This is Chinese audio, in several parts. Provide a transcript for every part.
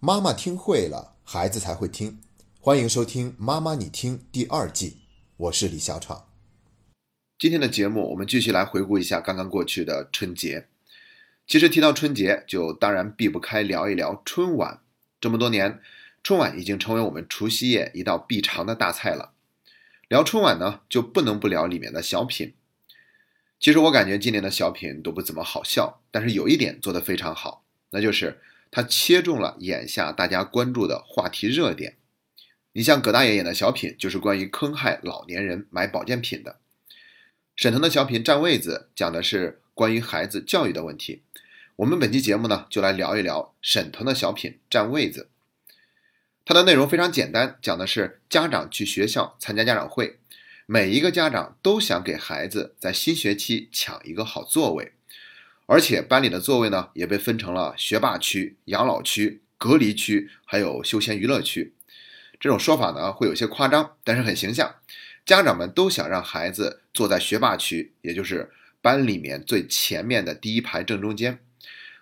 妈妈听会了，孩子才会听。欢迎收听《妈妈你听》第二季，我是李小闯。今天的节目，我们继续来回顾一下刚刚过去的春节。其实提到春节，就当然避不开聊一聊春晚。这么多年，春晚已经成为我们除夕夜一道必尝的大菜了。聊春晚呢，就不能不聊里面的小品。其实我感觉今年的小品都不怎么好笑，但是有一点做得非常好，那就是。他切中了眼下大家关注的话题热点。你像葛大爷演的小品，就是关于坑害老年人买保健品的；沈腾的小品《占位子》讲的是关于孩子教育的问题。我们本期节目呢，就来聊一聊沈腾的小品《占位子》。它的内容非常简单，讲的是家长去学校参加家长会，每一个家长都想给孩子在新学期抢一个好座位。而且班里的座位呢，也被分成了学霸区、养老区、隔离区，还有休闲娱乐区。这种说法呢，会有些夸张，但是很形象。家长们都想让孩子坐在学霸区，也就是班里面最前面的第一排正中间，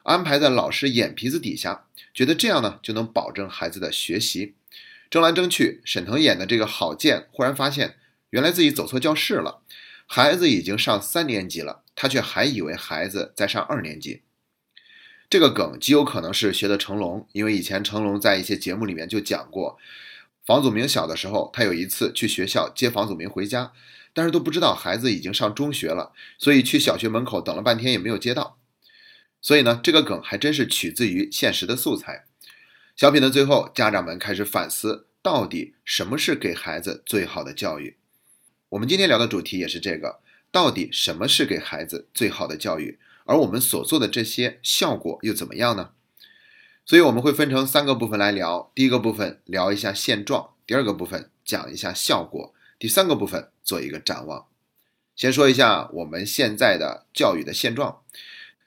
安排在老师眼皮子底下，觉得这样呢，就能保证孩子的学习。争来争去，沈腾演的这个郝建忽然发现，原来自己走错教室了。孩子已经上三年级了，他却还以为孩子在上二年级。这个梗极有可能是学的成龙，因为以前成龙在一些节目里面就讲过，房祖名小的时候，他有一次去学校接房祖名回家，但是都不知道孩子已经上中学了，所以去小学门口等了半天也没有接到。所以呢，这个梗还真是取自于现实的素材。小品的最后，家长们开始反思，到底什么是给孩子最好的教育？我们今天聊的主题也是这个，到底什么是给孩子最好的教育？而我们所做的这些效果又怎么样呢？所以我们会分成三个部分来聊。第一个部分聊一下现状，第二个部分讲一下效果，第三个部分做一个展望。先说一下我们现在的教育的现状。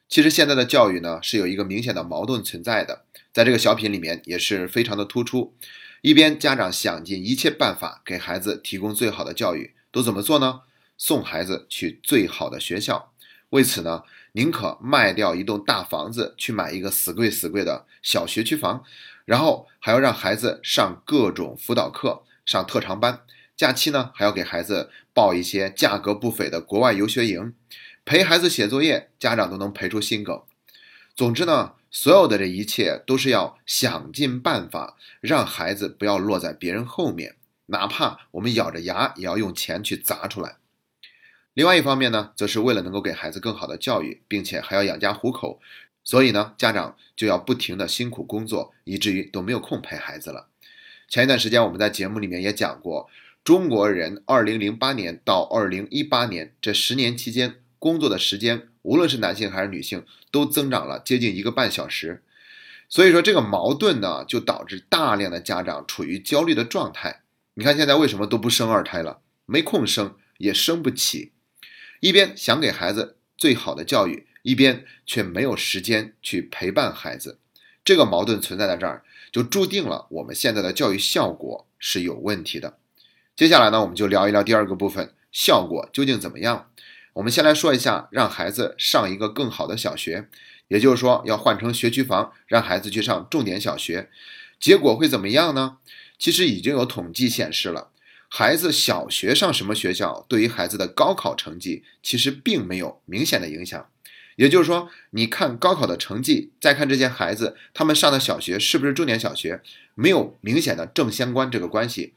其实现在的教育呢是有一个明显的矛盾存在的，在这个小品里面也是非常的突出。一边家长想尽一切办法给孩子提供最好的教育。都怎么做呢？送孩子去最好的学校，为此呢，宁可卖掉一栋大房子去买一个死贵死贵的小学区房，然后还要让孩子上各种辅导课、上特长班，假期呢还要给孩子报一些价格不菲的国外游学营，陪孩子写作业，家长都能陪出心梗。总之呢，所有的这一切都是要想尽办法让孩子不要落在别人后面。哪怕我们咬着牙也要用钱去砸出来。另外一方面呢，则是为了能够给孩子更好的教育，并且还要养家糊口，所以呢，家长就要不停的辛苦工作，以至于都没有空陪孩子了。前一段时间我们在节目里面也讲过，中国人2008年到2018年这十年期间工作的时间，无论是男性还是女性，都增长了接近一个半小时。所以说这个矛盾呢，就导致大量的家长处于焦虑的状态。你看现在为什么都不生二胎了？没空生，也生不起。一边想给孩子最好的教育，一边却没有时间去陪伴孩子。这个矛盾存在在这儿，就注定了我们现在的教育效果是有问题的。接下来呢，我们就聊一聊第二个部分，效果究竟怎么样？我们先来说一下，让孩子上一个更好的小学，也就是说要换成学区房，让孩子去上重点小学，结果会怎么样呢？其实已经有统计显示了，孩子小学上什么学校，对于孩子的高考成绩其实并没有明显的影响。也就是说，你看高考的成绩，再看这些孩子他们上的小学是不是重点小学，没有明显的正相关这个关系，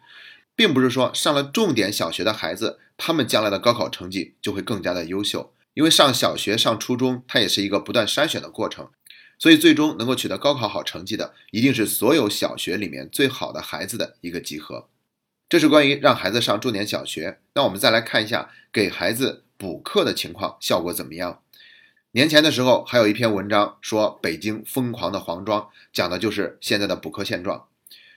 并不是说上了重点小学的孩子，他们将来的高考成绩就会更加的优秀。因为上小学、上初中，它也是一个不断筛选的过程。所以，最终能够取得高考好成绩的，一定是所有小学里面最好的孩子的一个集合。这是关于让孩子上重点小学。那我们再来看一下给孩子补课的情况，效果怎么样？年前的时候，还有一篇文章说北京疯狂的黄庄，讲的就是现在的补课现状。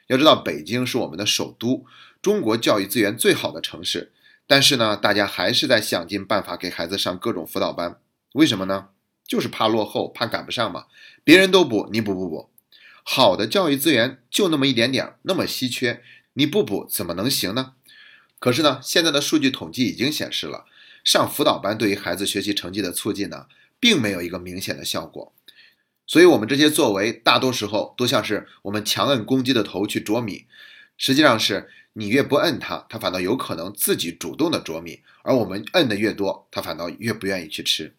要知道，北京是我们的首都，中国教育资源最好的城市，但是呢，大家还是在想尽办法给孩子上各种辅导班，为什么呢？就是怕落后，怕赶不上嘛。别人都补，你补不补？好的教育资源就那么一点点，那么稀缺，你不补怎么能行呢？可是呢，现在的数据统计已经显示了，上辅导班对于孩子学习成绩的促进呢，并没有一个明显的效果。所以，我们这些作为大多时候都像是我们强摁公鸡的头去啄米，实际上是你越不摁它，它反倒有可能自己主动的啄米，而我们摁的越多，它反倒越不愿意去吃。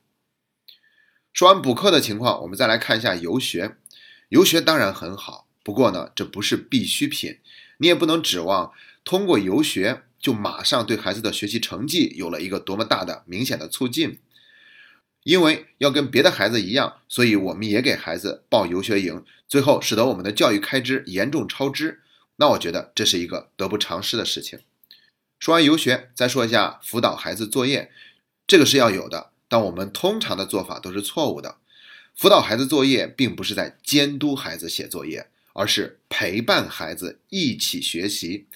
说完补课的情况，我们再来看一下游学。游学当然很好，不过呢，这不是必需品，你也不能指望通过游学就马上对孩子的学习成绩有了一个多么大的明显的促进。因为要跟别的孩子一样，所以我们也给孩子报游学营，最后使得我们的教育开支严重超支。那我觉得这是一个得不偿失的事情。说完游学，再说一下辅导孩子作业，这个是要有的。但我们通常的做法都是错误的。辅导孩子作业，并不是在监督孩子写作业，而是陪伴孩子一起学习。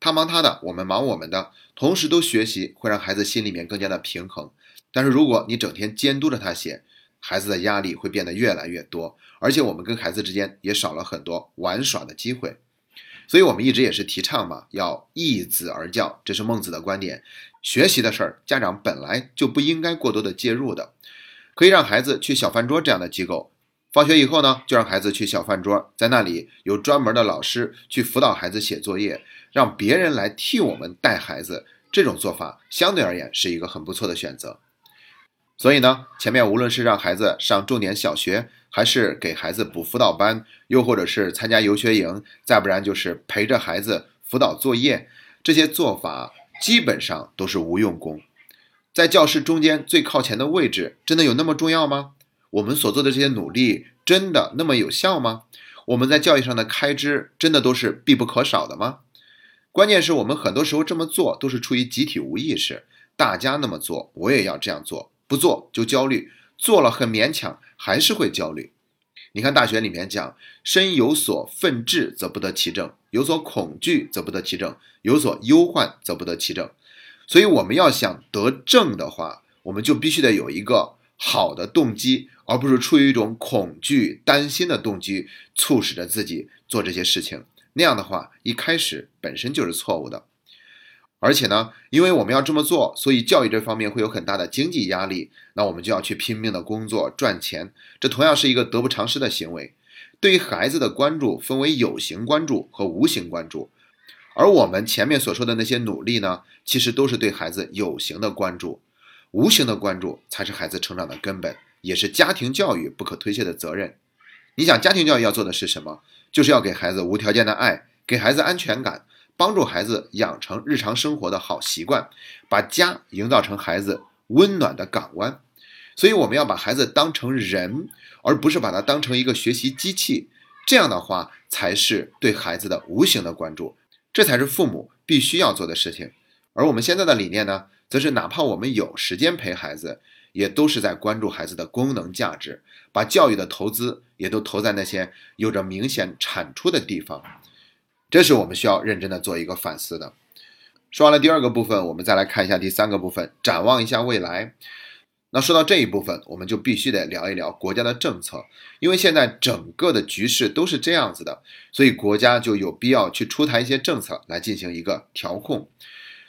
他忙他的，我们忙我们的，同时都学习，会让孩子心里面更加的平衡。但是如果你整天监督着他写，孩子的压力会变得越来越多，而且我们跟孩子之间也少了很多玩耍的机会。所以我们一直也是提倡嘛，要易子而教，这是孟子的观点。学习的事儿，家长本来就不应该过多的介入的，可以让孩子去小饭桌这样的机构，放学以后呢，就让孩子去小饭桌，在那里有专门的老师去辅导孩子写作业，让别人来替我们带孩子，这种做法相对而言是一个很不错的选择。所以呢，前面无论是让孩子上重点小学，还是给孩子补辅导班，又或者是参加游学营，再不然就是陪着孩子辅导作业，这些做法。基本上都是无用功，在教室中间最靠前的位置，真的有那么重要吗？我们所做的这些努力，真的那么有效吗？我们在教育上的开支，真的都是必不可少的吗？关键是我们很多时候这么做，都是出于集体无意识，大家那么做，我也要这样做，不做就焦虑，做了很勉强，还是会焦虑。你看大学里面讲，身有所愤志，则不得其正；有所恐惧，则不得其正；有所忧患，则不得其正。所以我们要想得正的话，我们就必须得有一个好的动机，而不是出于一种恐惧、担心的动机，促使着自己做这些事情。那样的话，一开始本身就是错误的。而且呢，因为我们要这么做，所以教育这方面会有很大的经济压力。那我们就要去拼命的工作赚钱，这同样是一个得不偿失的行为。对于孩子的关注，分为有形关注和无形关注。而我们前面所说的那些努力呢，其实都是对孩子有形的关注，无形的关注才是孩子成长的根本，也是家庭教育不可推卸的责任。你想，家庭教育要做的是什么？就是要给孩子无条件的爱，给孩子安全感。帮助孩子养成日常生活的好习惯，把家营造成孩子温暖的港湾。所以，我们要把孩子当成人，而不是把他当成一个学习机器。这样的话，才是对孩子的无形的关注，这才是父母必须要做的事情。而我们现在的理念呢，则是哪怕我们有时间陪孩子，也都是在关注孩子的功能价值，把教育的投资也都投在那些有着明显产出的地方。这是我们需要认真的做一个反思的。说完了第二个部分，我们再来看一下第三个部分，展望一下未来。那说到这一部分，我们就必须得聊一聊国家的政策，因为现在整个的局势都是这样子的，所以国家就有必要去出台一些政策来进行一个调控。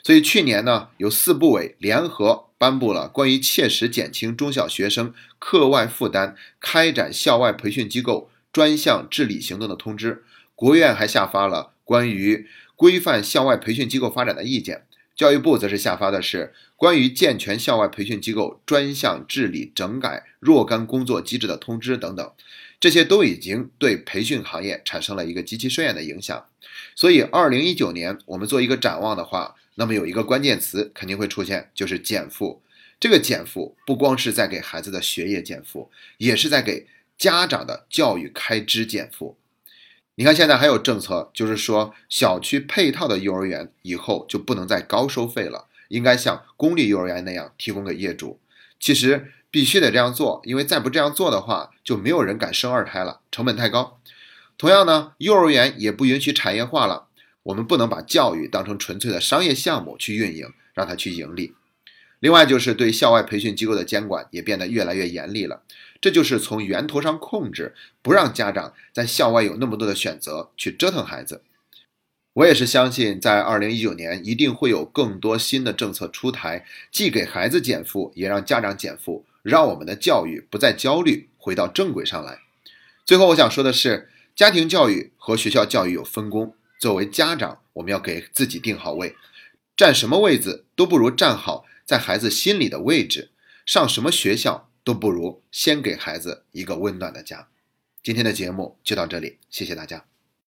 所以去年呢，有四部委联合颁布了关于切实减轻中小学生课外负担、开展校外培训机构专项治理行动的通知。国务院还下发了关于规范校外培训机构发展的意见，教育部则是下发的是关于健全校外培训机构专项治理整改若干工作机制的通知等等，这些都已经对培训行业产生了一个极其深远的影响。所以，二零一九年我们做一个展望的话，那么有一个关键词肯定会出现，就是减负。这个减负不光是在给孩子的学业减负，也是在给家长的教育开支减负。你看，现在还有政策，就是说小区配套的幼儿园以后就不能再高收费了，应该像公立幼儿园那样提供给业主。其实必须得这样做，因为再不这样做的话，就没有人敢生二胎了，成本太高。同样呢，幼儿园也不允许产业化了，我们不能把教育当成纯粹的商业项目去运营，让它去盈利。另外就是对校外培训机构的监管也变得越来越严厉了，这就是从源头上控制，不让家长在校外有那么多的选择去折腾孩子。我也是相信，在二零一九年一定会有更多新的政策出台，既给孩子减负，也让家长减负，让我们的教育不再焦虑，回到正轨上来。最后我想说的是，家庭教育和学校教育有分工。作为家长，我们要给自己定好位，站什么位置都不如站好在孩子心里的位置。上什么学校都不如先给孩子一个温暖的家。今天的节目就到这里，谢谢大家。